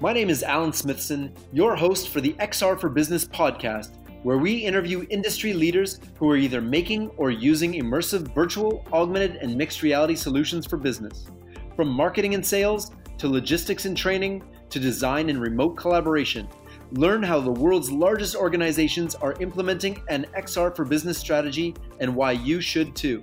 My name is Alan Smithson, your host for the XR for Business podcast, where we interview industry leaders who are either making or using immersive virtual, augmented, and mixed reality solutions for business. From marketing and sales to logistics and training to design and remote collaboration, learn how the world's largest organizations are implementing an XR for Business strategy and why you should too.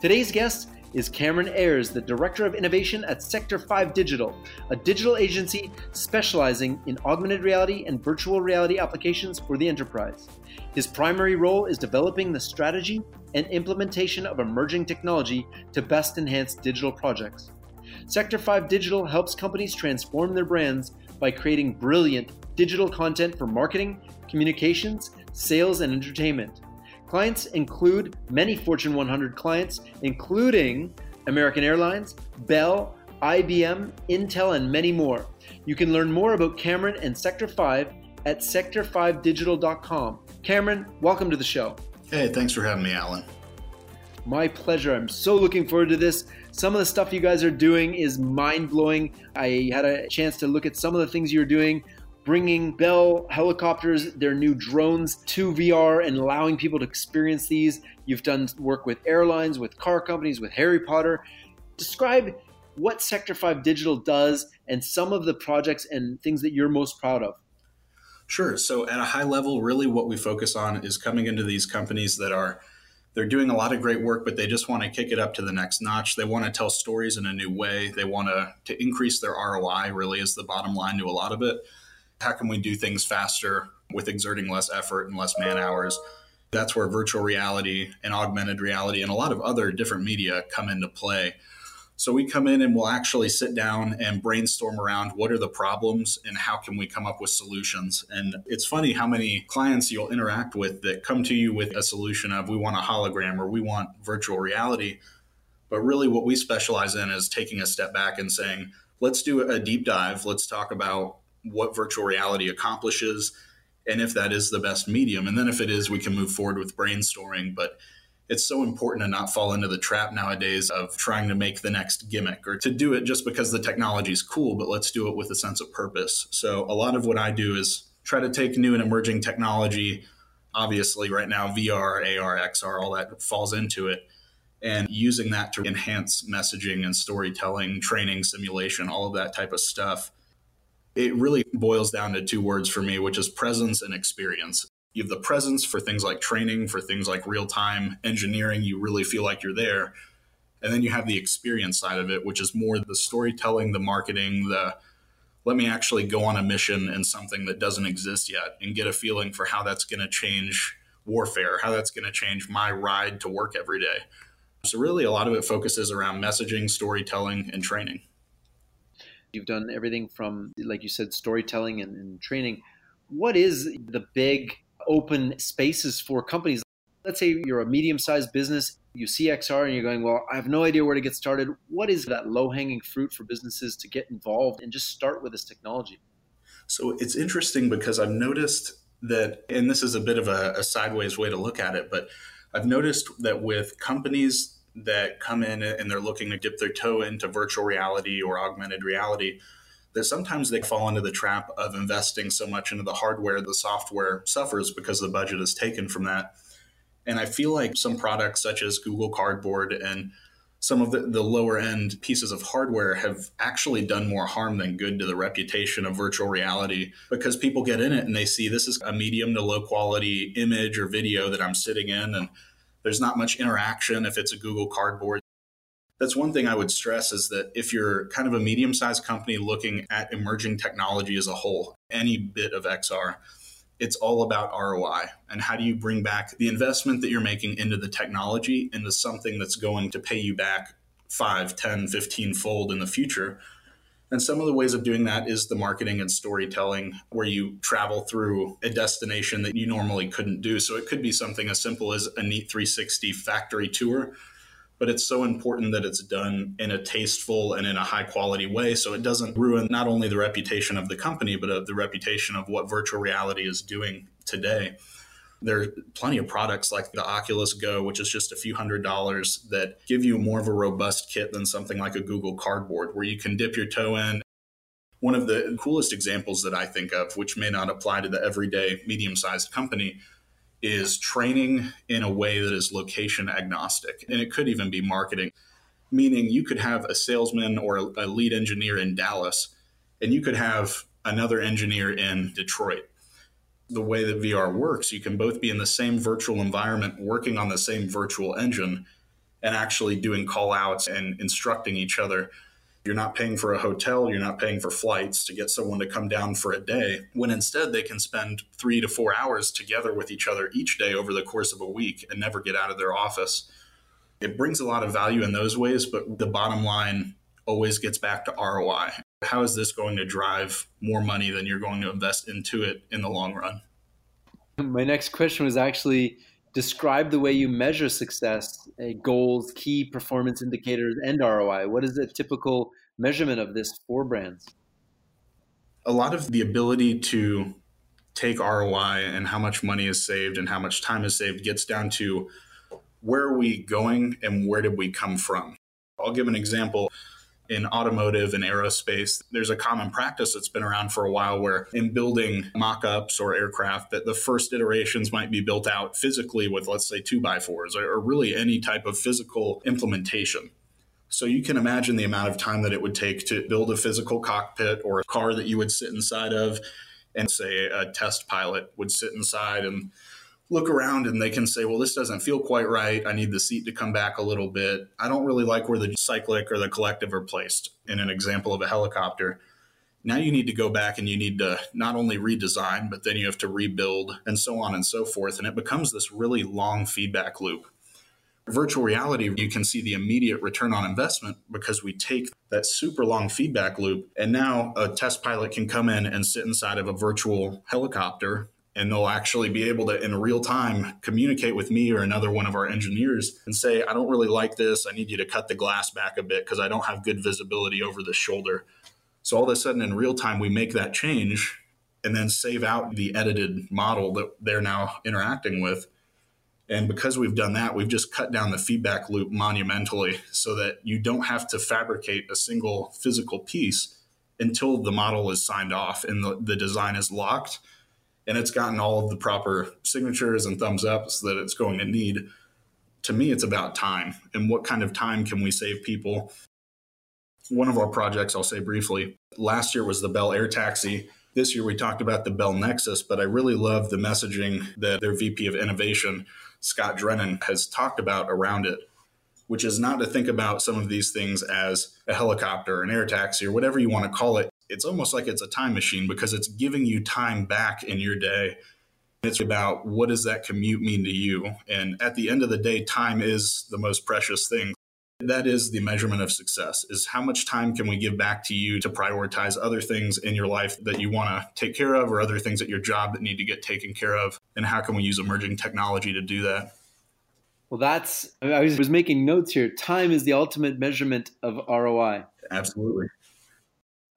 Today's guest is Cameron Ayres, the Director of Innovation at Sector 5 Digital, a digital agency specializing in augmented reality and virtual reality applications for the enterprise. His primary role is developing the strategy and implementation of emerging technology to best enhance digital projects. Sector 5 Digital helps companies transform their brands by creating brilliant digital content for marketing, communications, sales, and entertainment. Clients include many Fortune 100 clients, including American Airlines, Bell, IBM, Intel, and many more. You can learn more about Cameron and Sector 5 at sector5digital.com. Cameron, welcome to the show. Hey, thanks for having me, Alan. My pleasure. I'm so looking forward to this. Some of the stuff you guys are doing is mind blowing. I had a chance to look at some of the things you're doing bringing Bell helicopters, their new drones to VR and allowing people to experience these. You've done work with airlines, with car companies, with Harry Potter. Describe what Sector 5 Digital does and some of the projects and things that you're most proud of. Sure. So at a high level, really what we focus on is coming into these companies that are they're doing a lot of great work, but they just want to kick it up to the next notch. They want to tell stories in a new way. They want to, to increase their ROI, really, is the bottom line to a lot of it. How can we do things faster with exerting less effort and less man hours? That's where virtual reality and augmented reality and a lot of other different media come into play. So we come in and we'll actually sit down and brainstorm around what are the problems and how can we come up with solutions. And it's funny how many clients you'll interact with that come to you with a solution of we want a hologram or we want virtual reality. But really what we specialize in is taking a step back and saying, let's do a deep dive. Let's talk about what virtual reality accomplishes and if that is the best medium. And then if it is, we can move forward with brainstorming. But it's so important to not fall into the trap nowadays of trying to make the next gimmick or to do it just because the technology is cool, but let's do it with a sense of purpose. So a lot of what I do is try to take new and emerging technology. Obviously, right now, VR, AR, XR, all that falls into it. And using that to enhance messaging and storytelling, training, simulation, all of that type of stuff it really boils down to two words for me, which is presence and experience. You have the presence for things like training, for things like real time engineering, you really feel like you're there. And then you have the experience side of it, which is more the storytelling, the marketing, the let me actually go on a mission in something that doesn't exist yet and get a feeling for how that's going to change warfare, how that's going to change my ride to work every day. So, really, a lot of it focuses around messaging, storytelling, and training. You've done everything from, like you said, storytelling and, and training. What is the big open spaces for companies? Let's say you're a medium sized business, you see XR and you're going, Well, I have no idea where to get started. What is that low hanging fruit for businesses to get involved and just start with this technology? So it's interesting because I've noticed that, and this is a bit of a, a sideways way to look at it, but I've noticed that with companies that come in and they're looking to dip their toe into virtual reality or augmented reality that sometimes they fall into the trap of investing so much into the hardware the software suffers because the budget is taken from that. And i feel like some products such as google cardboard and some of the, the lower end pieces of hardware have actually done more harm than good to the reputation of virtual reality because people get in it and they see this is a medium to low quality image or video that i'm sitting in and there's not much interaction if it's a Google Cardboard. That's one thing I would stress is that if you're kind of a medium sized company looking at emerging technology as a whole, any bit of XR, it's all about ROI and how do you bring back the investment that you're making into the technology into something that's going to pay you back 5, 10, 15 fold in the future and some of the ways of doing that is the marketing and storytelling, where you travel through a destination that you normally couldn't do. So it could be something as simple as a neat 360 factory tour, but it's so important that it's done in a tasteful and in a high quality way. So it doesn't ruin not only the reputation of the company, but of the reputation of what virtual reality is doing today. There are plenty of products like the Oculus Go, which is just a few hundred dollars, that give you more of a robust kit than something like a Google Cardboard, where you can dip your toe in. One of the coolest examples that I think of, which may not apply to the everyday medium sized company, is training in a way that is location agnostic. And it could even be marketing, meaning you could have a salesman or a lead engineer in Dallas, and you could have another engineer in Detroit. The way that VR works, you can both be in the same virtual environment, working on the same virtual engine, and actually doing call outs and instructing each other you're not paying for a hotel, you're not paying for flights to get someone to come down for a day, when instead they can spend three to four hours together with each other each day over the course of a week and never get out of their office. It brings a lot of value in those ways, but the bottom line always gets back to ROI. How is this going to drive more money than you're going to invest into it in the long run? My next question was actually describe the way you measure success, uh, goals, key performance indicators, and ROI. What is a typical measurement of this for brands? A lot of the ability to take ROI and how much money is saved and how much time is saved gets down to where are we going and where did we come from. I'll give an example in automotive and aerospace, there's a common practice that's been around for a while where in building mock ups or aircraft, that the first iterations might be built out physically with, let's say, two by fours or really any type of physical implementation. So you can imagine the amount of time that it would take to build a physical cockpit or a car that you would sit inside of, and say a test pilot would sit inside and look around and they can say, well, this doesn't feel quite right. I need the seat to come back a little bit. I don't really like where the cyclic or the collective are placed in an example of a helicopter. Now you need to go back and you need to not only redesign, but then you have to rebuild and so on and so forth. And it becomes this really long feedback loop. Virtual reality, you can see the immediate return on investment because we take that super long feedback loop. And now a test pilot can come in and sit inside of a virtual helicopter and they'll actually be able to in real time communicate with me or another one of our engineers and say i don't really like this. I need you to cut the glass back a bit because i don't have good visibility over the shoulder. So all of a sudden in real time we make that change and then save out the edited model that they're now interacting with. And because we've done that we've just cut down the feedback loop monumentally so that you don't have to fabricate a single physical piece until the model is signed off and the, the design is locked and it's gotten all of the proper signatures and thumbs ups that it's going to need. To me, it's about time and what kind of time can we save people. One of our projects, I'll say briefly, last year was the Bell Air Taxi. This year we talked about the Bell Nexus, but I really love the messaging that their VP of Innovation, Scott Drennan, has talked about around it, which is not to think about some of these things as a helicopter, an air taxi, or whatever you want to call it, it's almost like it's a time machine because it's giving you time back in your day. It's about what does that commute mean to you? And at the end of the day, time is the most precious thing. That is the measurement of success is how much time can we give back to you to prioritize other things in your life that you want to take care of or other things at your job that need to get taken care of? And how can we use emerging technology to do that? Well, that's, I was making notes here. Time is the ultimate measurement of ROI. Absolutely.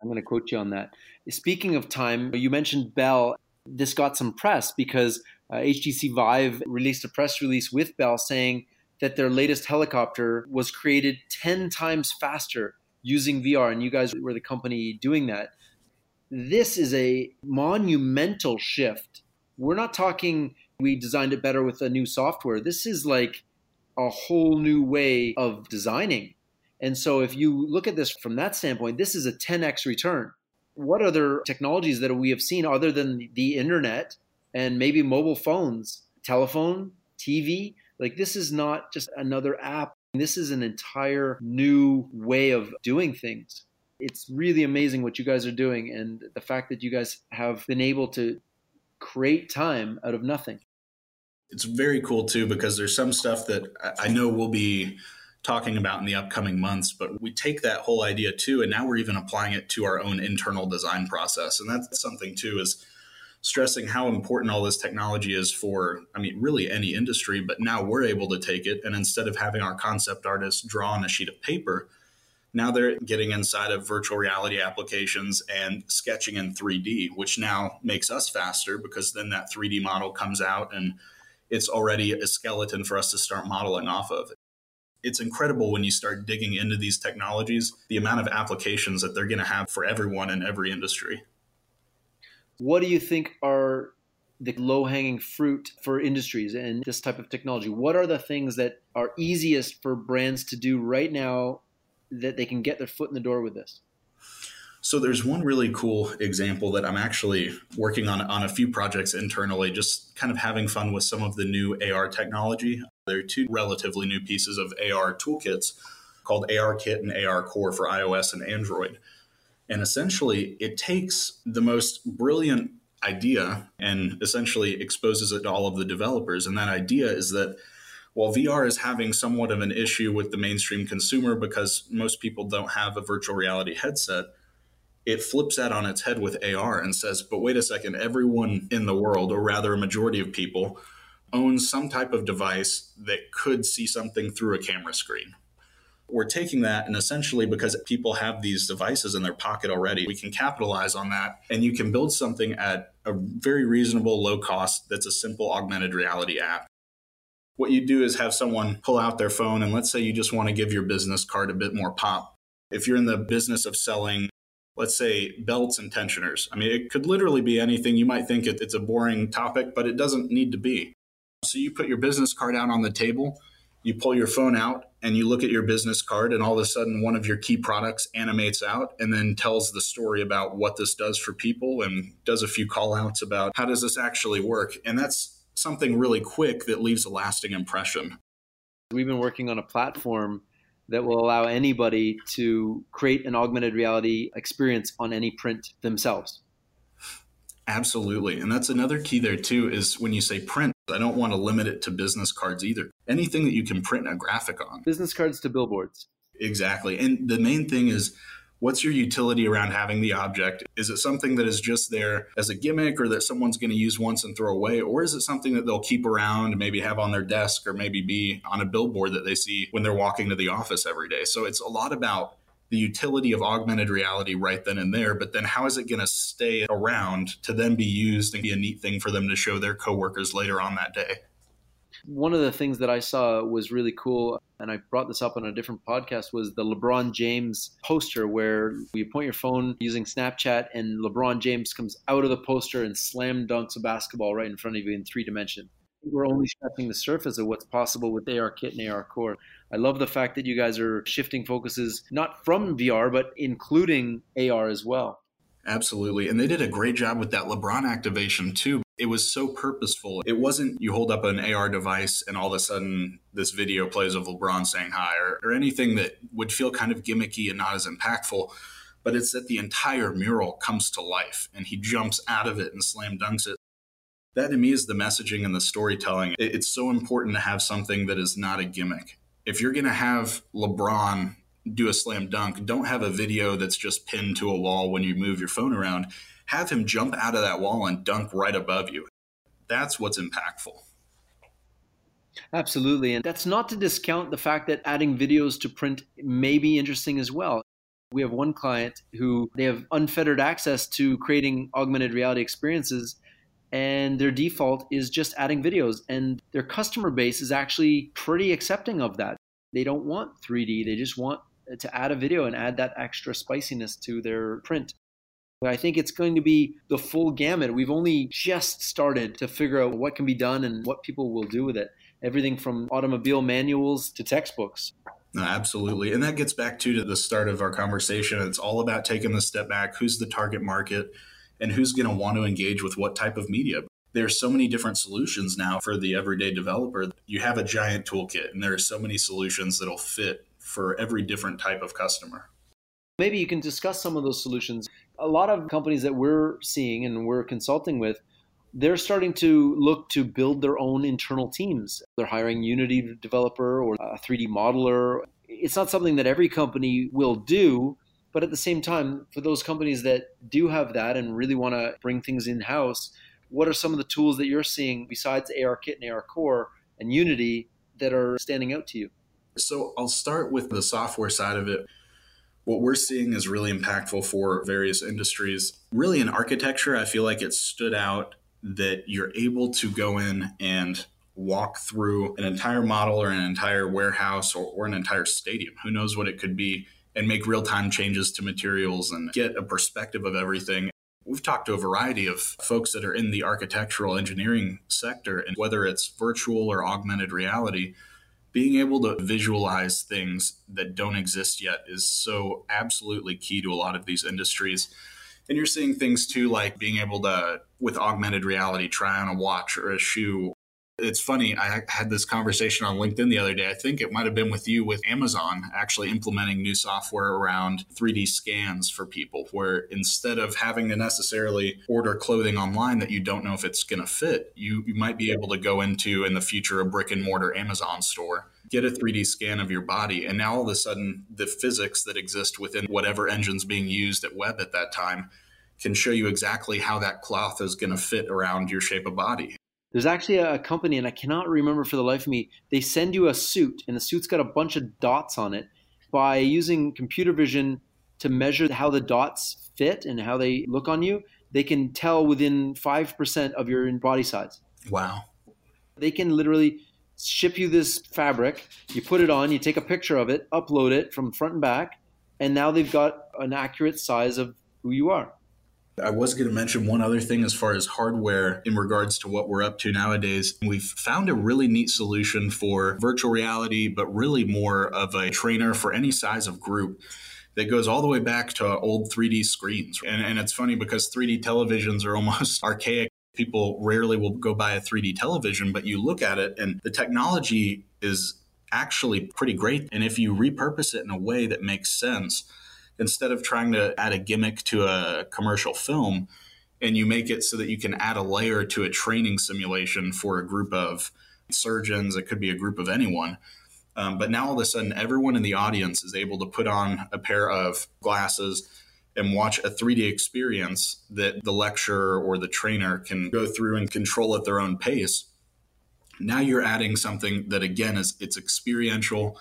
I'm going to quote you on that. Speaking of time, you mentioned Bell. This got some press because uh, HTC Vive released a press release with Bell saying that their latest helicopter was created 10 times faster using VR, and you guys were the company doing that. This is a monumental shift. We're not talking we designed it better with a new software. This is like a whole new way of designing and so if you look at this from that standpoint, this is a 10x return. What other technologies that we have seen other than the internet and maybe mobile phones, telephone, TV? Like this is not just another app. This is an entire new way of doing things. It's really amazing what you guys are doing and the fact that you guys have been able to create time out of nothing. It's very cool too because there's some stuff that I know will be talking about in the upcoming months. But we take that whole idea too, and now we're even applying it to our own internal design process. And that's something too is stressing how important all this technology is for, I mean, really any industry. But now we're able to take it, and instead of having our concept artists draw on a sheet of paper, now they're getting inside of virtual reality applications and sketching in 3D, which now makes us faster because then that 3D model comes out and it's already a skeleton for us to start modeling off of It's incredible when you start digging into these technologies, the amount of applications that they're going to have for everyone in every industry. What do you think are the low hanging fruit for industries and this type of technology? What are the things that are easiest for brands to do right now that they can get their foot in the door with this? So there's one really cool example that I'm actually working on on a few projects internally, just kind of having fun with some of the new AR technology. There are two relatively new pieces of AR toolkits called ARKit and ARCore for iOS and Android. And essentially, it takes the most brilliant idea and essentially exposes it to all of the developers. And that idea is that while VR is having somewhat of an issue with the mainstream consumer because most people don't have a virtual reality headset, it flips that on its head with AR and says, but wait a second, everyone in the world, or rather a majority of people, owns some type of device that could see something through a camera screen. We're taking that, and essentially, because people have these devices in their pocket already, we can capitalize on that. And you can build something at a very reasonable, low cost that's a simple augmented reality app. What you do is have someone pull out their phone, and let's say you just want to give your business card a bit more pop. If you're in the business of selling let's say belts and tensioners. I mean, it could literally be anything. You might think it, it's a boring topic, but it doesn't need to be. So you put your business card out on the table, you pull your phone out, and you look at your business card, and all of a sudden, one of your key products animates out and then tells the story about what this does for people and does a few call outs about how does this actually work. And that's something really quick that leaves a lasting impression. We've been working on a platform that will allow anybody to create an augmented reality experience on any print themselves. Absolutely. And that's another key there too is when you say print, I don't want to limit it to business cards either. Anything that you can print a graphic on. Business cards to billboards. Exactly. And the main thing is What's your utility around having the object? Is it something that is just there as a gimmick or that someone's going to use once and throw away? Or is it something that they'll keep around, maybe have on their desk, or maybe be on a billboard that they see when they're walking to the office every day? So it's a lot about the utility of augmented reality right then and there, but then how is it going to stay around to then be used and be a neat thing for them to show their coworkers later on that day? One of the things that I saw was really cool, and I brought this up on a different podcast, was the LeBron James poster where you point your phone using Snapchat and LeBron James comes out of the poster and slam dunks a basketball right in front of you in three dimensions. We're only scratching the surface of what's possible with ARKit and ARCore. I love the fact that you guys are shifting focuses not from VR, but including AR as well. Absolutely. And they did a great job with that LeBron activation too it was so purposeful. It wasn't you hold up an AR device and all of a sudden this video plays of LeBron saying hi or, or anything that would feel kind of gimmicky and not as impactful. But it's that the entire mural comes to life and he jumps out of it and slam dunks it. That to me is the messaging and the storytelling. It's so important to have something that is not a gimmick. If you're going to have LeBron do a slam dunk, don't have a video that's just pinned to a wall when you move your phone around have him jump out of that wall and dunk right above you. That's what's impactful. Absolutely. And that's not to discount the fact that adding videos to print may be interesting as well. We have one client who they have unfettered access to creating augmented reality experiences and their default is just adding videos and their customer base is actually pretty accepting of that. They don't want 3D, they just want to add a video and add that extra spiciness to their print. I think it's going to be the full gamut. We've only just started to figure out what can be done and what people will do with it. Everything from automobile manuals to textbooks. No, absolutely. And that gets back to, to the start of our conversation. It's all about taking the step back. Who's the target market and who's going to want to engage with what type of media? There's so many different solutions now for the everyday developer. You have a giant toolkit, and there are so many solutions that'll fit for every different type of customer. Maybe you can discuss some of those solutions. A lot of companies that we're seeing and we're consulting with, they're starting to look to build their own internal teams. They're hiring Unity developer or a 3D modeler. It's not something that every company will do, but at the same time, for those companies that do have that and really want to bring things in house, what are some of the tools that you're seeing besides ARKit and ARCore and Unity that are standing out to you? So I'll start with the software side of it what we're seeing is really impactful for various industries. Really, in architecture, I feel like it stood out that you're able to go in and walk through an entire model or an entire warehouse or, or an entire stadium. Who knows what it could be? And make real time changes to materials and get a perspective of everything. We've talked to a variety of folks that are in the architectural engineering sector, and whether it's virtual or augmented reality, being able to visualize things that don't exist yet is so absolutely key to a lot of these industries. And you're seeing things too, like being able to, with augmented reality, try on a watch or a shoe it's funny, I had this conversation on LinkedIn the other day. I think it might have been with you with Amazon actually implementing new software around 3D scans for people, where instead of having to necessarily order clothing online that you don't know if it's going to fit, you, you might be able to go into in the future a brick and mortar Amazon store, get a 3D scan of your body. And now all of a sudden, the physics that exist within whatever engine's being used at web at that time can show you exactly how that cloth is going to fit around your shape of body. There's actually a company, and I cannot remember for the life of me. They send you a suit, and the suit's got a bunch of dots on it. By using computer vision to measure how the dots fit and how they look on you, they can tell within 5% of your body size. Wow. They can literally ship you this fabric, you put it on, you take a picture of it, upload it from front and back, and now they've got an accurate size of who you are. I was going to mention one other thing as far as hardware in regards to what we're up to nowadays. We've found a really neat solution for virtual reality, but really more of a trainer for any size of group that goes all the way back to old 3D screens. And, and it's funny because 3D televisions are almost archaic. People rarely will go buy a 3D television, but you look at it and the technology is actually pretty great. And if you repurpose it in a way that makes sense, instead of trying to add a gimmick to a commercial film and you make it so that you can add a layer to a training simulation for a group of surgeons it could be a group of anyone um, but now all of a sudden everyone in the audience is able to put on a pair of glasses and watch a 3d experience that the lecturer or the trainer can go through and control at their own pace. Now you're adding something that again is it's experiential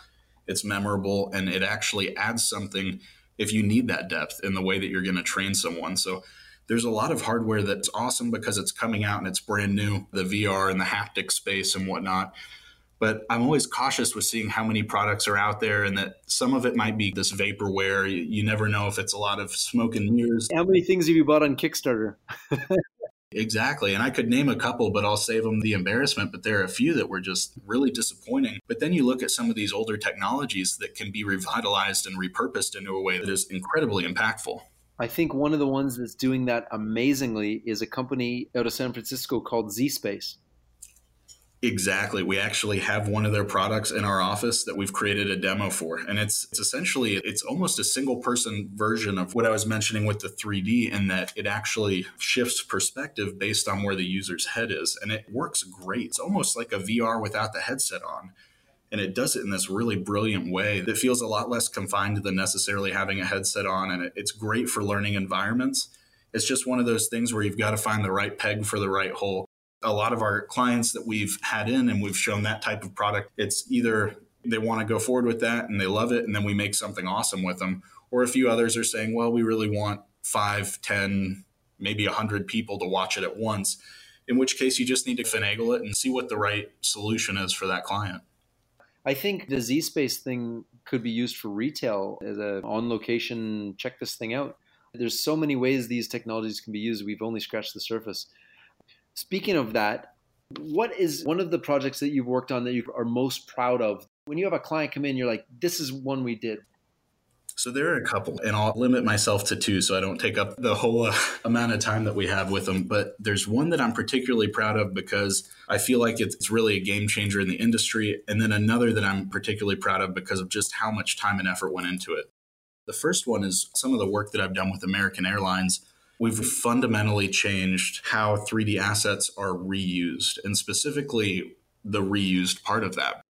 it's memorable and it actually adds something if you need that depth in the way that you're going to train someone. So there's a lot of hardware that's awesome because it's coming out and it's brand new, the VR and the haptic space and whatnot. But I'm always cautious with seeing how many products are out there and that some of it might be this vaporware. You, you never know if it's a lot of smoke and mirrors. How many things have you bought on Kickstarter? Exactly. And I could name a couple, but I'll save them the embarrassment. But there are a few that were just really disappointing. But then you look at some of these older technologies that can be revitalized and repurposed into a way that is incredibly impactful. I think one of the ones that's doing that amazingly is a company out of San Francisco called zSpace. Exactly. We actually have one of their products in our office that we've created a demo for. And it's it's essentially it's almost a single person version of what I was mentioning with the 3D in that it actually shifts perspective based on where the user's head is. And it works great. It's almost like a VR without the headset on. And it does it in this really brilliant way that feels a lot less confined than necessarily having a headset on. And it's great for learning environments. It's just one of those things where you've got to find the right peg for the right hole a lot of our clients that we've had in and we've shown that type of product, it's either they want to go forward with that and they love it and then we make something awesome with them. Or a few others are saying, well, we really want five, ten, maybe 100 people to watch it at once, in which case you just need to finagle it and see what the right solution is for that client. I think the zSpace thing could be used for retail as a on location, check this thing out. There's so many ways these technologies can be used. We've only scratched the surface. Speaking of that, what is one of the projects that you've worked on that you are most proud of? When you have a client come in, you're like, this is one we did. So there are a couple, and I'll limit myself to two so I don't take up the whole uh, amount of time that we have with them. But there's one that I'm particularly proud of because I feel like it's really a game changer in the industry. And then another that I'm particularly proud of because of just how much time and effort went into it. The first one is some of the work that I've done with American Airlines We've fundamentally changed how 3D assets are reused, and specifically the reused part of that.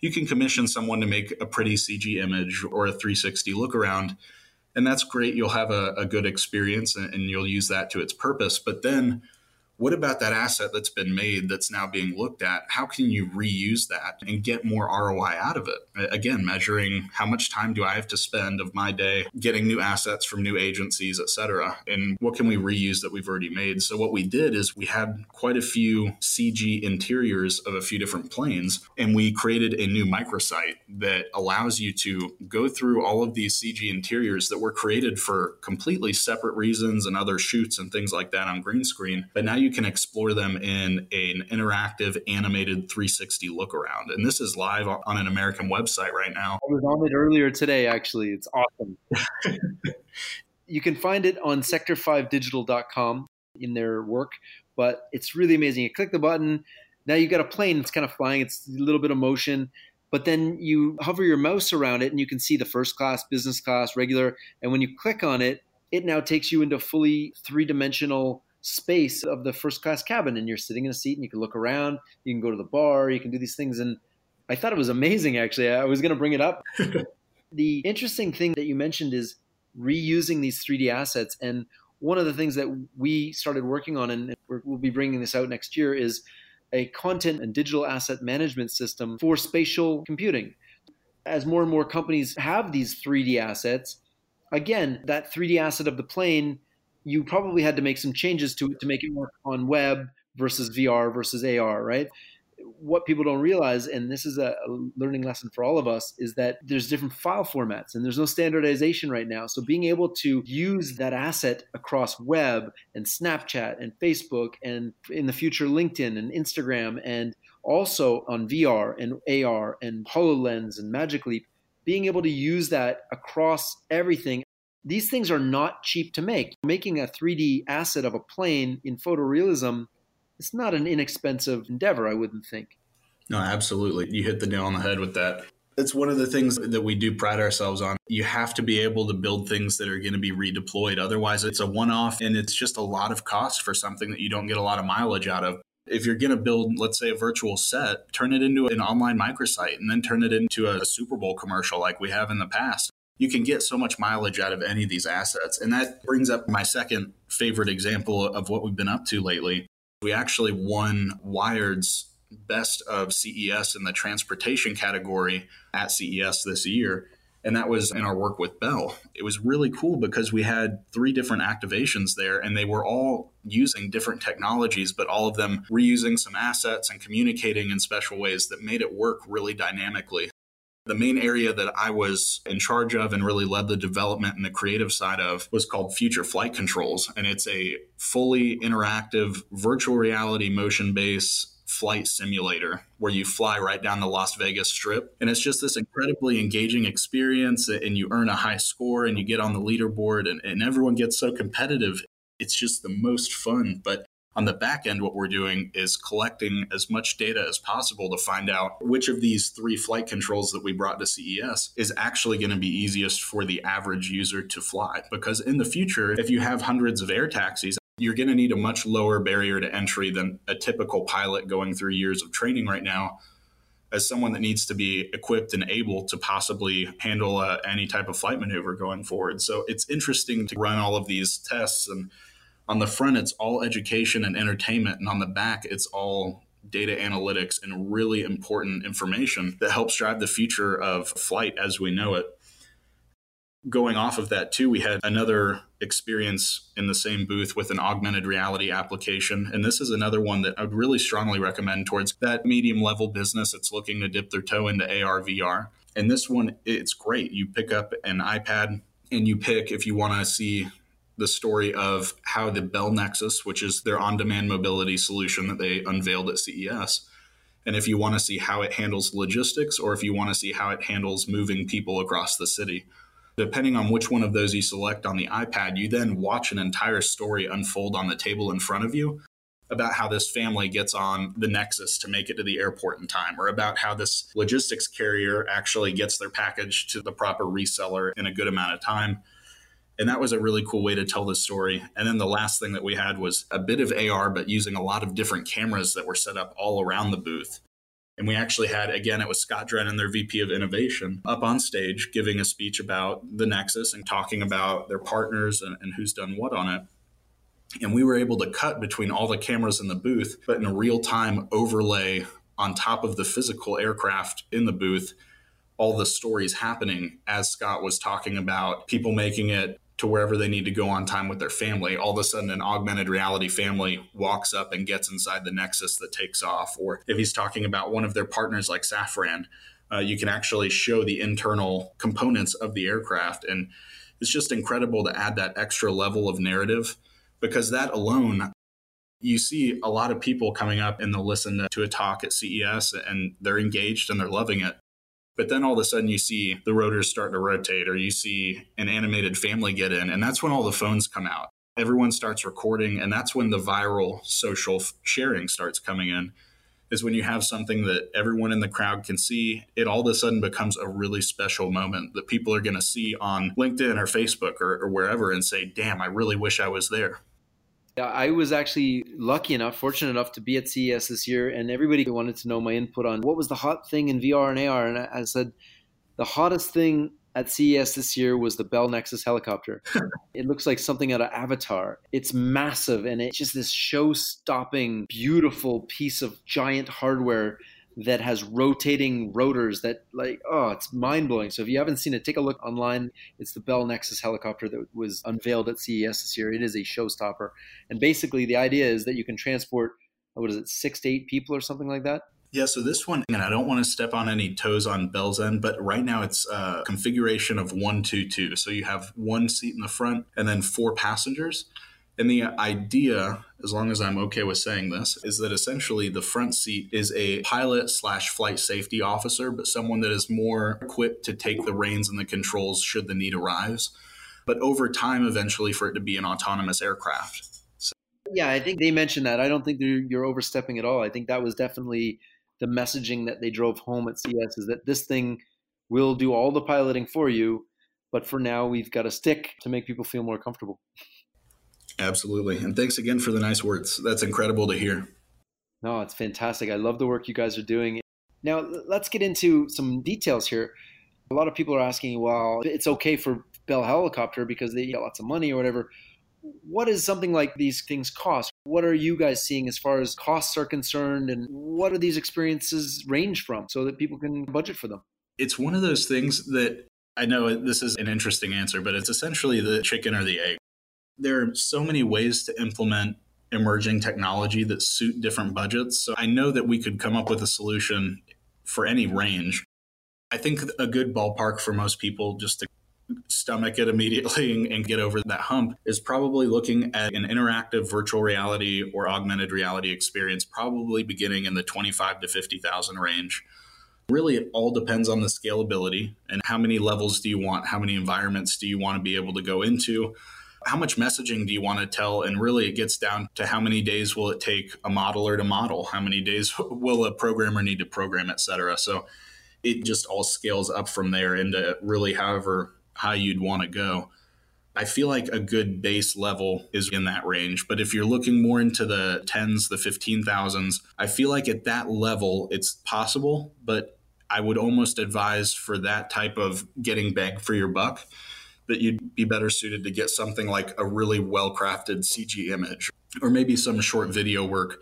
You can commission someone to make a pretty CG image or a 360 look around, and that's great. You'll have a, a good experience and, and you'll use that to its purpose. But then what about that asset that's been made that's now being looked at? How can you reuse that and get more ROI out of it? Again, measuring how much time do I have to spend of my day getting new assets from new agencies, et cetera, and what can we reuse that we've already made? So what we did is we had quite a few CG interiors of a few different planes, and we created a new microsite that allows you to go through all of these CG interiors that were created for completely separate reasons and other shoots and things like that on green screen. But now you can explore them in an interactive animated 360 look around. And this is live on an American website right now. I was on it earlier today, actually. It's awesome. you can find it on sector5digital.com in their work, but it's really amazing. You click the button, now you've got a plane that's kind of flying, it's a little bit of motion. But then you hover your mouse around it and you can see the first class, business class, regular. And when you click on it, it now takes you into fully three dimensional space of the first class cabin and you're sitting in a seat and you can look around you can go to the bar you can do these things and i thought it was amazing actually. I was going to bring it up. The interesting thing that you mentioned is reusing these 3d assets and one of the things that we started working on and we'll be bringing this out next year is a content and digital asset management system for spatial computing. As more and more companies have these 3d assets again that 3d asset of the plane you probably had to make some changes to it to make it work on web versus VR versus AR, right? What people don't realize, and this is a learning lesson for all of us, is that there's different file formats and there's no standardization right now. So being able to use that asset across web and Snapchat and Facebook and in the future LinkedIn and Instagram and also on VR and AR and HoloLens and Magic Leap, being able to use that across everything these things are not cheap to make. Making a 3D asset of a plane in photorealism is not an inexpensive endeavor, I wouldn't think. No, absolutely. You hit the nail on the head with that. It's one of the things that we do pride ourselves on. You have to be able to build things that are going to be redeployed. Otherwise, it's a one off and it's just a lot of cost for something that you don't get a lot of mileage out of. If you're going to build, let's say, a virtual set, turn it into an online microsite and then turn it into a Super Bowl commercial like we have in the past you can get so much mileage out of any of these assets. And that brings up my second favorite example of what we've been up to lately. We actually won Wired's Best of CES in the transportation category at CES this year. And that was in our work with Bell. It was really cool because we had three different activations there, and they were all using different technologies, but all of them reusing some assets and communicating in special ways that made it work really dynamically. The main area that I was in charge of and really led the development and the creative side of was called Future Flight Controls. And it's a fully interactive virtual reality motion based flight simulator where you fly right down the Las Vegas strip. And it's just this incredibly engaging experience. And you earn a high score and you get on the leaderboard, and, and everyone gets so competitive. It's just the most fun. But on the back end, what we're doing is collecting as much data as possible to find out which of these three flight controls that we brought to CES is actually going to be easiest for the average user to fly. Because in the future, if you have hundreds of air taxis, you're going to need a much lower barrier to entry than a typical pilot going through years of training right now as someone that needs to be equipped and able to possibly handle uh, any type of flight maneuver going forward. So it's interesting to run all of these tests and on the front it's all education and entertainment and on the back it's all data analytics and really important information that helps drive the future of flight as we know it. Going off of that too we had another experience in the same booth with an augmented reality application and this is another one that i would really strongly recommend towards that medium level business that's looking to dip their toe into ar vr and this one it's great. You pick up an ipad and you pick if you want to see the story of how the Bell Nexus, which is their on demand mobility solution that they unveiled at CES, and if you want to see how it handles logistics or if you want to see how it handles moving people across the city. Depending on which one of those you select on the iPad, you then watch an entire story unfold on the table in front of you about how this family gets on the Nexus to make it to the airport in time, or about how this logistics carrier actually gets their package to the proper reseller in a good amount of time and that was a really cool way to tell the story. And then the last thing that we had was a bit of AR, but using a lot of different cameras that were set up all around the booth. And we actually had, again, it was Scott Drennan, their VP of Innovation, up on stage giving a speech about the Nexus and talking about their partners and, and who's done what on it. And we were able to cut between all the cameras in the booth, but in a real time overlay on top of the physical aircraft in the booth, all the stories happening as Scott was talking about people making it to wherever they need to go on time with their family. All of a sudden, an augmented reality family walks up and gets inside the Nexus that takes off. Or if he's talking about one of their partners like Safran, uh, you can actually show the internal components of the aircraft. And it's just incredible to add that extra level of narrative because that alone, you see a lot of people coming up and they'll listen to a talk at CES and they're engaged and they're loving it. But then all of a sudden you see the rotors start to rotate or you see an animated family get in, and that's when all the phones come out. Everyone starts recording, and that's when the viral social sharing starts coming in. Is when you have something that everyone in the crowd can see, it all of a sudden becomes a really special moment that people are going to see on LinkedIn or Facebook or, or wherever and say, damn, I really wish I was there. I was actually lucky enough, fortunate enough to be at CES this year, and everybody wanted to know my input on what was the hot thing in VR and AR. And I said, the hottest thing at CES this year was the Bell Nexus helicopter. it looks like something out of Avatar. It's massive, and it's just this show stopping, beautiful piece of giant hardware that has rotating rotors that like oh it's mind blowing. So if you haven't seen it, take a look online. It's the Bell Nexus helicopter that was unveiled at CES this year. It is a showstopper, and basically the idea is that you can transport what is it six to eight people or something like that. Yeah, so this one, and I don't want to step on any toes on Bell's end, but right now it's a configuration of one, two, two. So you have one seat in the front and then four passengers. And the idea, as long as I'm okay with saying this, is that essentially the front seat is a pilot slash flight safety officer, but someone that is more equipped to take the reins and the controls should the need arise. But over time, eventually, for it to be an autonomous aircraft. So. Yeah, I think they mentioned that. I don't think you're overstepping at all. I think that was definitely the messaging that they drove home at CES is that this thing will do all the piloting for you, but for now, we've got a stick to make people feel more comfortable. Absolutely. And thanks again for the nice words. That's incredible to hear. No, it's fantastic. I love the work you guys are doing. Now, let's get into some details here. A lot of people are asking, well, it's okay for Bell Helicopter because they get lots of money or whatever. What does something like these things cost? What are you guys seeing as far as costs are concerned? And what do these experiences range from so that people can budget for them? It's one of those things that I know this is an interesting answer, but it's essentially the chicken or the egg there are so many ways to implement emerging technology that suit different budgets. So I know that we could come up with a solution for any range. I think a good ballpark for most people just to stomach it immediately and get over that hump is probably looking at an interactive virtual reality or augmented reality experience probably beginning in the 25 to 50,000 range. Really, it all depends on the scalability and how many levels do you want? How many environments do you want to be able to go into? How much messaging do you want to tell? And really, it gets down to how many days will it take a modeler to model? How many days will a programmer need to program, et cetera? So it just all scales up from there into really however high you'd want to go. I feel like a good base level is in that range. But if you're looking more into the tens, the 15,000s, I feel like at that level, it's possible. But I would almost advise for that type of getting bang for your buck that you'd be better suited to get something like a really well crafted CG image or maybe some short video work.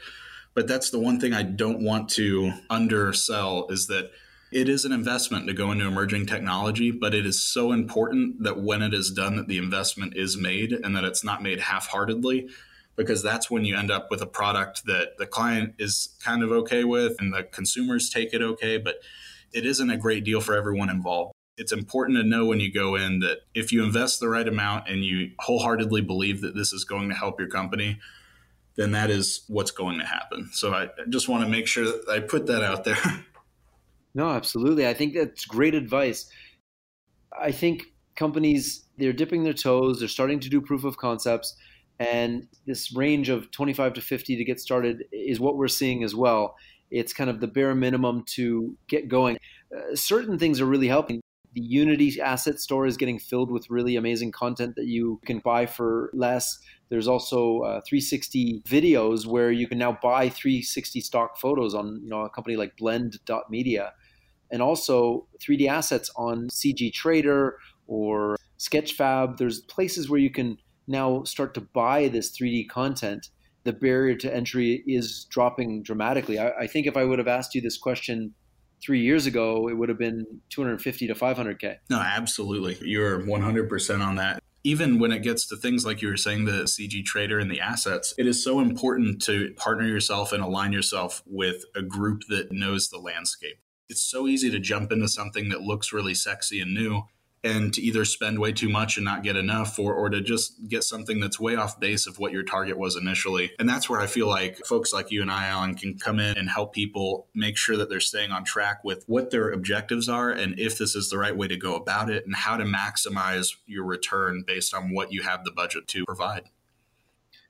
But that's the one thing I don't want to undersell is that it is an investment to go into emerging technology, but it is so important that when it is done, that the investment is made and that it's not made half heartedly, because that's when you end up with a product that the client is kind of okay with and the consumers take it okay, but it isn't a great deal for everyone involved it's important to know when you go in that if you invest the right amount and you wholeheartedly believe that this is going to help your company, then that is what's going to happen. So I just want to make sure that I put that out there. No, absolutely. I think that's great advice. I think companies they're dipping their toes, they're starting to do proof of concepts and this range of 25 to 50 to get started is what we're seeing as well. It's kind of the bare minimum to get going. Uh, certain things are really helping the Unity asset store is getting filled with really amazing content that you can buy for less. There's also uh, 360 videos where you can now buy 360 stock photos on you know a company like Blend.media, and also 3D assets on CGTrader or Sketchfab. There's places where you can now start to buy this 3D content, the barrier to entry is dropping dramatically. I, I think if I would have asked you this question three years ago, it would have been 250 to 500K. No, absolutely. You're 100% on that. Even when it gets to things like you were saying, the CGTrader and the assets, it is so important to partner yourself and align yourself with a group that knows the landscape. It's so easy to jump into something that looks really sexy and new and to either spend way too much and not get enough or, or to just get something that's way off base of what your target was initially. And that's where I feel like folks like you and I, Alan, can come in and help people make sure that they're staying on track with what their objectives are and if this is the right way to go about it and how to maximize your return based on what you have the budget to provide.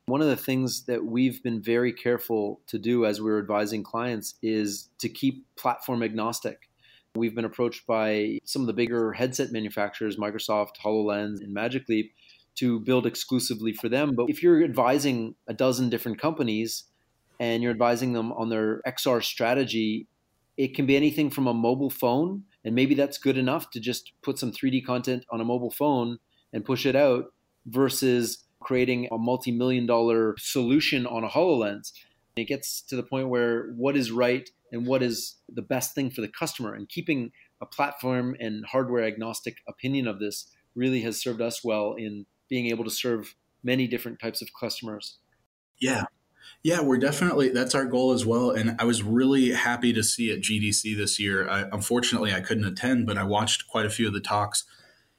One of the things that we've been very careful to do as we're advising clients is to keep platform agnostic. We've been approached by some of the bigger headset manufacturers, Microsoft, HoloLens, and Magic Leap, to build exclusively for them. But if you're advising a dozen different companies and you're advising them on their XR strategy, it can be anything from a mobile phone, and maybe that's good enough to just put some 3D content on a mobile phone and push it out, versus creating a multi million dollar solution on a HoloLens. It gets to the point where what is right and what is the best thing for the customer. And keeping a platform and hardware agnostic opinion of this really has served us well in being able to serve many different types of customers. Yeah. Yeah, we're definitely that's our goal as well. And I was really happy to see at GDC this year. I, unfortunately, I couldn't attend, but I watched quite a few of the talks.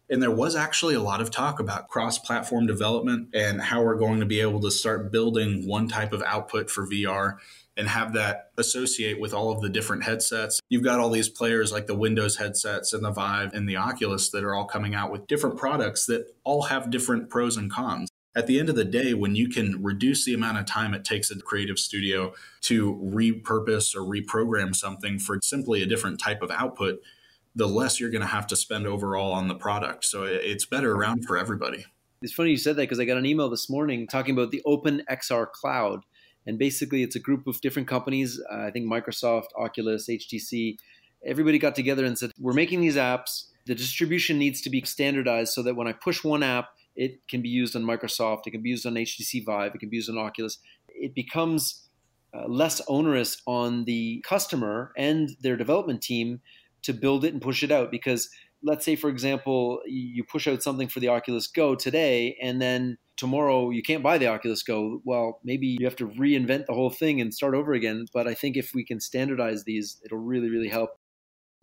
And there was actually a lot of talk about cross platform development and how we're going to be able to start building one type of output for VR and have that associate with all of the different headsets. You've got all these players like the Windows headsets and the Vive and the Oculus that are all coming out with different products that all have different pros and cons. At the end of the day, when you can reduce the amount of time it takes a creative studio to repurpose or reprogram something for simply a different type of output, the less you're going to have to spend overall on the product. So it's better around for everybody. It's funny you said that because I got an email this morning talking about the Open XR Cloud and basically, it's a group of different companies. Uh, I think Microsoft, Oculus, HTC, everybody got together and said, We're making these apps. The distribution needs to be standardized so that when I push one app, it can be used on Microsoft, it can be used on HTC Vive, it can be used on Oculus. It becomes uh, less onerous on the customer and their development team to build it and push it out because let's say for example you push out something for the Oculus Go today and then tomorrow you can't buy the Oculus Go, well, maybe you have to reinvent the whole thing and start over again. But I think if we can standardize these, it'll really, really help.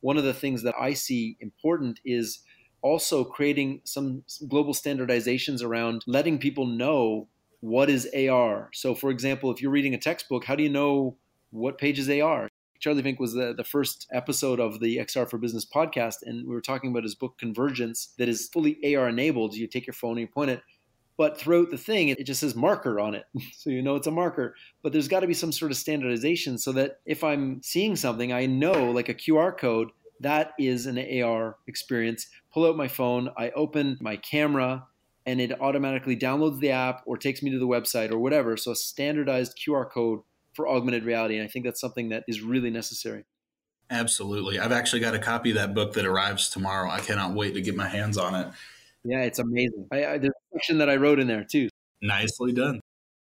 One of the things that I see important is also creating some global standardizations around letting people know what is AR. So, for example, if you're reading a textbook, how do you know what page is AR? Charlie Fink was the, the first episode of the XR for Business podcast, and we were talking about his book Convergence that is fully AR enabled. You take your phone and you point it, but throughout the thing it just says marker on it. So you know it's a marker. But there's got to be some sort of standardization so that if i'm seeing something i know like a qr code that is an ar experience. Pull out my phone i open my camera and it automatically downloads the app or takes me to the website or whatever. So a standardized qr code for augmented reality and i think that's something that is really necessary absolutely i've actually got a copy of that book that arrives tomorrow i cannot wait to get my hands on it yeah, it's amazing. I, I, there's a section that I wrote in there too. Nicely done.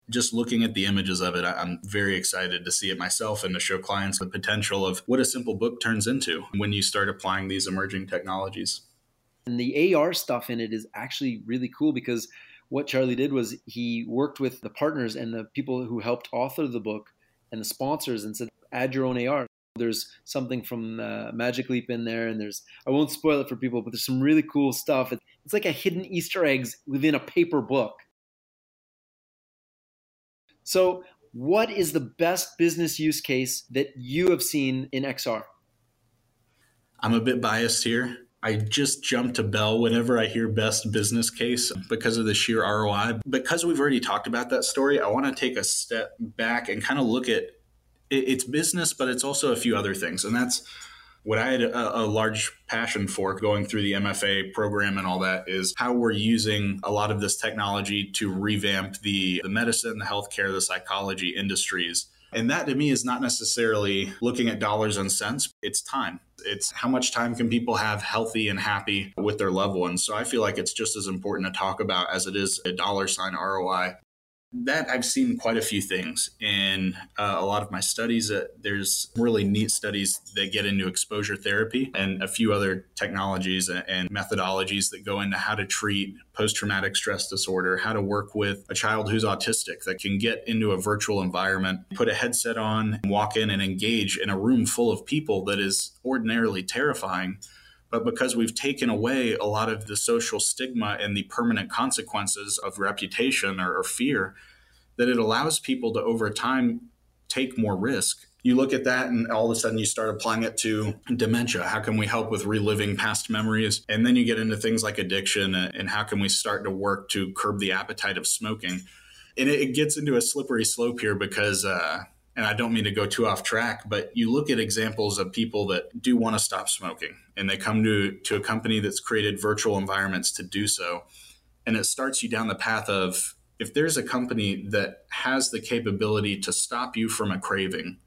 Just looking at the images of it, I'm very excited to see it myself and to show clients the potential of what a simple book turns into when you start applying these emerging technologies. And the AR stuff in it is actually really cool because what Charlie did was he worked with the partners and the people who helped author the book and the sponsors and said, add your own AR. There's something from uh, Magic Leap in there, and there's I won't spoil it for people, but there's some really cool stuff. It's like a hidden Easter eggs within a paper book. So, what is the best business use case that you have seen in XR? I'm a bit biased here. I just jump to Bell whenever I hear best business case because of the sheer ROI. Because we've already talked about that story, I want to take a step back and kind of look at it's business, but it's also a few other things. And that's what I had a, a, large passion for going through the MFA program and all that is how we're using a lot of this technology to revamp the, the medicine, the healthcare, the psychology industries And that to me is not necessarily looking at dollars and cents, it's time. It's how much time can people have healthy and happy with their loved ones. So I feel like it's just as important to talk about as it is a dollar sign ROI that I've seen quite a few things in uh, a lot of my studies. Uh, there's really neat studies that get into exposure therapy and a few other technologies and methodologies that go into how to treat post traumatic stress disorder, how to work with a child who's autistic that can get into a virtual environment, put a headset on, walk in and engage in a room full of people that is ordinarily terrifying but because we've taken away a lot of the social stigma and the permanent consequences of reputation or, or fear, that it allows people to over time take more risk you look at that and all of a sudden you start applying it to dementia. How can we help with reliving past memories? And then you get into things like addiction and how can we start to work to curb the appetite of smoking? And it, gets into a slippery slope here because uh, and I don't mean to go too off track, but you look at examples of people that do want to stop smoking and they come to, to a company that's created virtual environments to do so. And it starts you down the path of if there's a company that has the capability to stop you from a craving,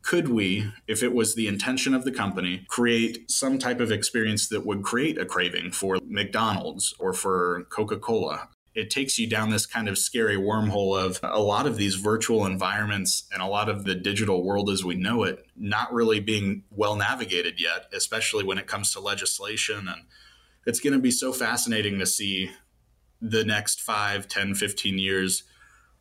could we, if it was the intention of the company, create some type of experience that would create a craving for McDonald's or for Coca Cola? It takes you down this kind of scary wormhole of a lot of these virtual environments and a lot of the digital world as we know it not really being well navigated yet, especially when it comes to legislation. And it's going to be so fascinating to see the next 5, 10, 15 years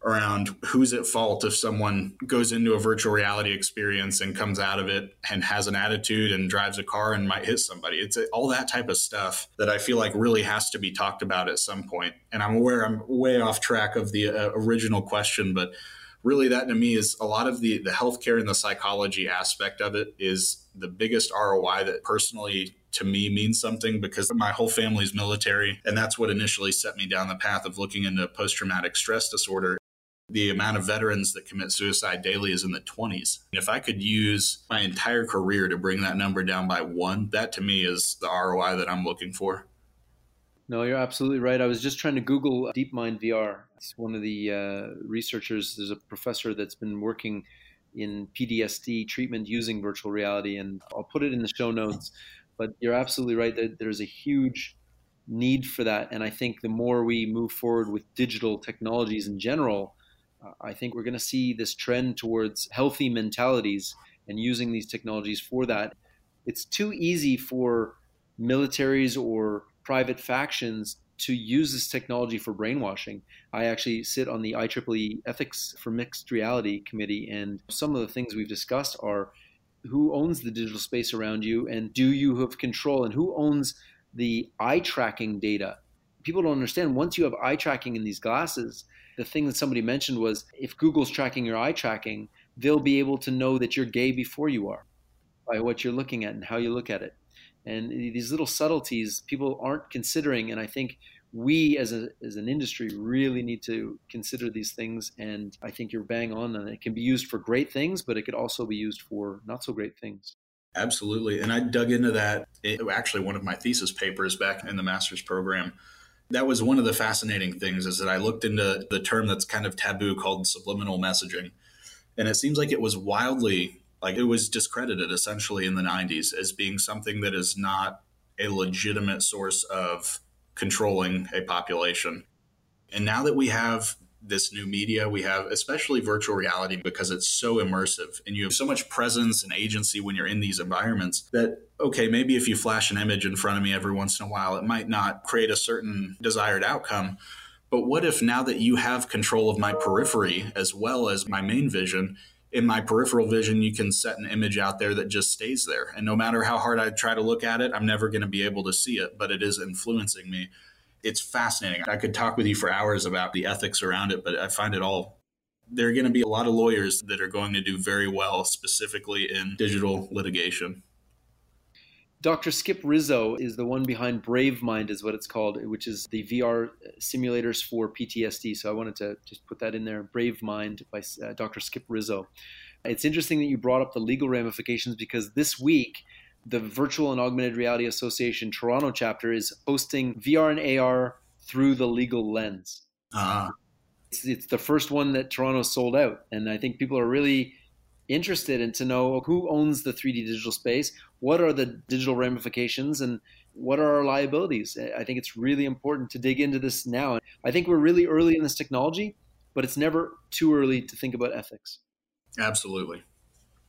around who's at fault if someone goes into a virtual reality experience and comes out of it and has an attitude and drives a car and might hit somebody. It's all that type of stuff that I feel like really has to be talked about at some point. And I'm aware I'm way off track of the uh, original question, but really that to me is a lot of the the healthcare and the psychology aspect of it is the biggest ROI that personally to me means something because my whole family's military and that's what initially set me down the path of looking into post traumatic stress disorder the amount of veterans that commit suicide daily is in the 20s. If I could use my entire career to bring that number down by one, that to me is the ROI that I'm looking for. No, you're absolutely right. I was just trying to Google DeepMind VR. It's one of the uh, researchers. There's a professor that's been working in PTSD treatment using virtual reality, and I'll put it in the show notes. But you're absolutely right that there's a huge need for that. And I think the more we move forward with digital technologies in general, I think we're going to see this trend towards healthy mentalities and using these technologies for that. It's too easy for militaries or private factions to use this technology for brainwashing. I actually sit on the IEEE Ethics for Mixed Reality Committee, and some of the things we've discussed are who owns the digital space around you, and do you have control, and who owns the eye tracking data? People don't understand once you have eye tracking in these glasses, the thing that somebody mentioned was if Google's tracking your eye tracking, they'll be able to know that you're gay before you are by what you're looking at and how you look at it. And these little subtleties people aren't considering. And I think we as, a, as an industry really need to consider these things. And I think you're bang on. And it can be used for great things, but it could also be used for not so great things. Absolutely. And I dug into that. It, actually, one of my thesis papers back in the master's program that was one of the fascinating things is that I looked into the term that's kind of taboo called subliminal messaging. And it seems like it was wildly like it was discredited essentially in the 90s as being something that is not a legitimate source of controlling a population. And now that we have this new media we have, especially virtual reality, because it's so immersive and you have so much presence and agency when you're in these environments that, okay, maybe if you flash an image in front of me every once in a while, it might not create a certain desired outcome. But what if now that you have control of my periphery as well as my main vision, in my peripheral vision, you can set an image out there that just stays there. And no matter how hard I try to look at it, I'm never going to be able to see it, but it is influencing me it's fascinating. I could talk with you for hours about the ethics around it, but I find it all. There are going to be a lot of lawyers that are going to do very well, specifically in digital litigation. Dr. Skip Rizzo is the one behind Brave Mind, is what it's called, which is the VR simulators for PTSD. So I wanted to just put that in there. Brave Mind by uh, Dr. Skip Rizzo. It's interesting that you brought up the legal ramifications because this week the Virtual and Augmented Reality Association Toronto chapter is hosting VR and AR through the legal lens. Uh-huh. It's, it's the first one that Toronto sold out, and I think people are really interested in to know who owns the 3D digital space, what are the digital ramifications, and what are our liabilities. I think it's really important to dig into this now. I think we're really early in this technology, but it's never too early to think about ethics. Absolutely.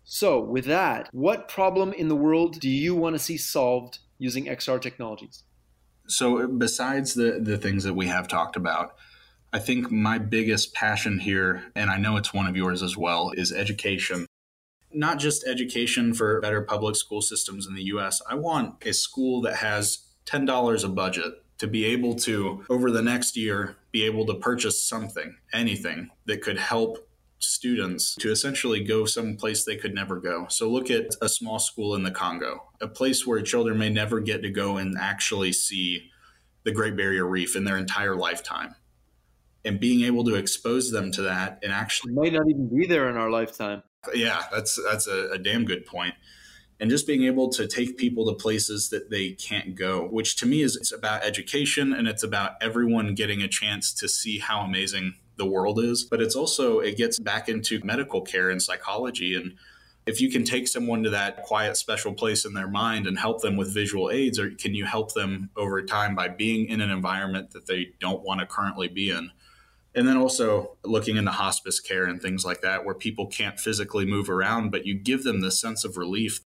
So, with that, what problem in the world do you want to see solved using XR technologies? So, besides the, the things that we have talked about, I think my biggest passion here, and I know it's one of yours as well, is education. Not just education for better public school systems in the US. I want a school that has $10 a budget to be able to, over the next year, be able to purchase something, anything that could help students to essentially go someplace they could never go. So look at a small school in the Congo, a place where children may never get to go and actually see the Great Barrier Reef in their entire lifetime. And being able to expose them to that and actually might not even be there in our lifetime. Yeah, that's that's a, a damn good point. And just being able to take people to places that they can't go, which to me is it's about education and it's about everyone getting a chance to see how amazing the world is, but it's also, it gets back into medical care and psychology. And if you can take someone to that quiet, special place in their mind and help them with visual aids, or can you help them over time by being in an environment that they don't want to currently be in? And then also looking into hospice care and things like that, where people can't physically move around, but you give them the sense of relief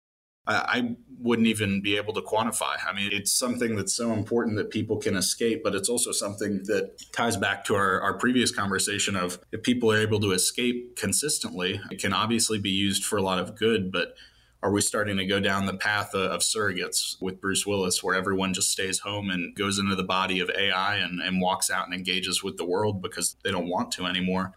I wouldn't even be able to quantify. I mean, it's something that's so important that people can escape, but it's also something that ties back to our, our previous conversation of if people are able to escape consistently, it can obviously be used for a lot of good, but are we starting to go down the path of, of surrogates with Bruce Willis, where everyone just stays home and goes into the body of AI and, and walks out and engages with the world because they don't want to anymore?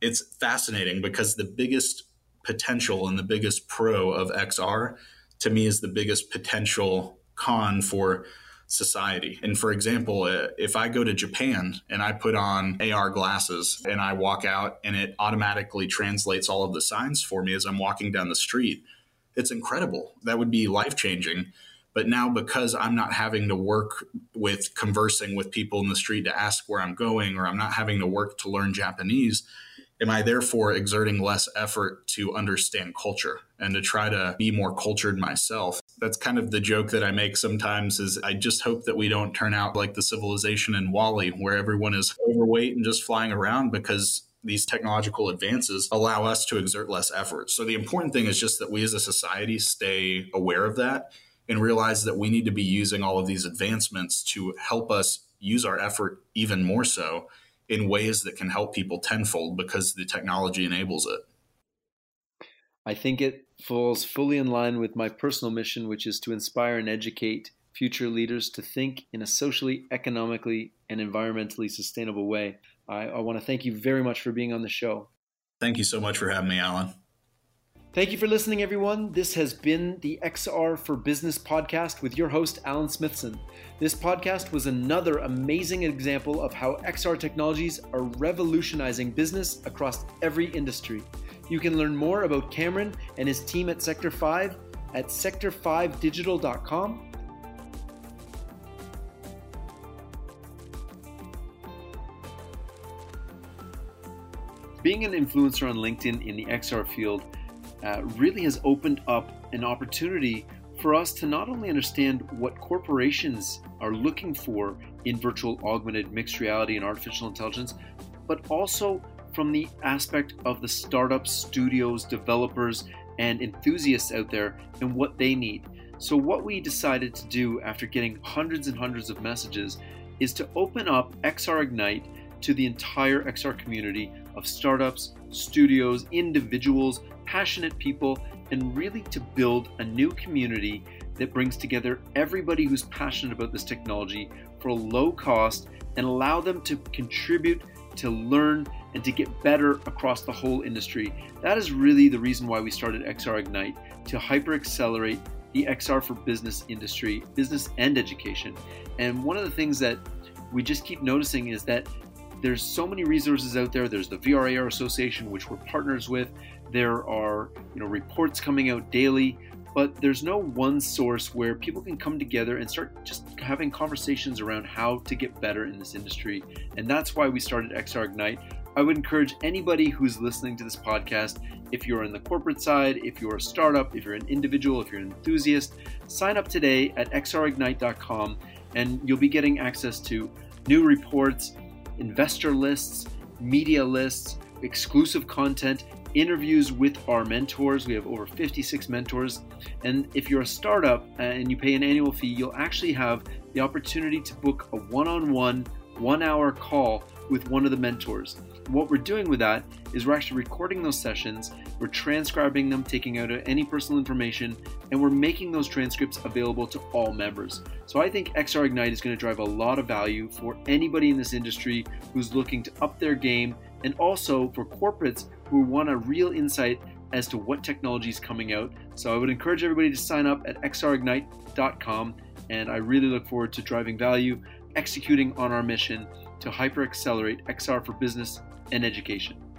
It's fascinating because the biggest potential and the biggest pro of XR to me is the biggest potential con for society. And for example, uh, if I go to Japan and I put on AR glasses and I walk out and it automatically translates all of the signs for me as I'm walking down the street, it's incredible. That would be life changing. But now, because I'm not having to work with conversing with people in the street to ask where I'm going, or I'm not having to work to learn Japanese, am I therefore exerting less effort to understand culture and to try to be more cultured myself? That's kind of the joke that I make sometimes is I just hope that we don't turn out like the civilization in WALL-E where everyone is overweight and just flying around because these technological advances allow us to exert less effort. So the important thing is just that we as a society stay aware of that and realize that we need to be using all of these advancements to help us use our effort even more so in ways that can help people tenfold because the technology enables it. I think it falls fully in line with my personal mission, which is to inspire and educate future leaders to think in a socially, economically, and environmentally sustainable way. I, I want to thank you very much for being on the show. Thank you so much for having me, Alan. Thank you for listening, everyone. This has been the XR for Business podcast with your host, Alan Smithson. This podcast was another amazing example of how XR technologies are revolutionizing business across every industry. You can learn more about Cameron and his team at Sector 5 at sector5digital.com Being an influencer on LinkedIn in the XR field uh, really has opened up an opportunity for us to not only understand what corporations are looking for in virtual augmented mixed reality and artificial intelligence, but also from the aspect of the startups, studios, developers, and enthusiasts out there and what they need. So, what we decided to do after getting hundreds and hundreds of messages is to open up XR Ignite to the entire XR community of startups, studios, individuals, passionate people, and really to build a new community that brings together everybody who's passionate about this technology for low cost and allow them to contribute, to learn, and to get better across the whole industry. That is really the reason why we started XR Ignite to hyper accelerate the XR for business industry, business and education. And one of the things that we just keep noticing is that there's so many resources out there. There's the VRAR Association, which we're partners with. There are you know reports coming out daily, but there's no one source where people can come together and start just having conversations around how to get better in this industry. And that's why we started XR Ignite. I would encourage anybody who's listening to this podcast, if you're in the corporate side, if you're a startup, if you're an individual, if you're an enthusiast, sign up today at xrignite.com and you'll be getting access to new reports, investor lists, media lists, exclusive content, interviews with our mentors. We have over 56 mentors. And if you're a startup uh, and you pay an annual fee, you'll actually have the opportunity to book a one on one, one hour call with one of the mentors. What we're doing with that is we're actually recording those sessions, we're transcribing them, taking out any personal information, and we're making those transcripts available to all members. So I think XR Ignite is going to drive a lot of value for anybody in this industry who's looking to up their game and also for corporates who want a real insight as to what technology is coming out. So I would encourage everybody to sign up at xrignite.com and I really look forward to driving value, executing on our mission to hyper accelerate XR for business and education.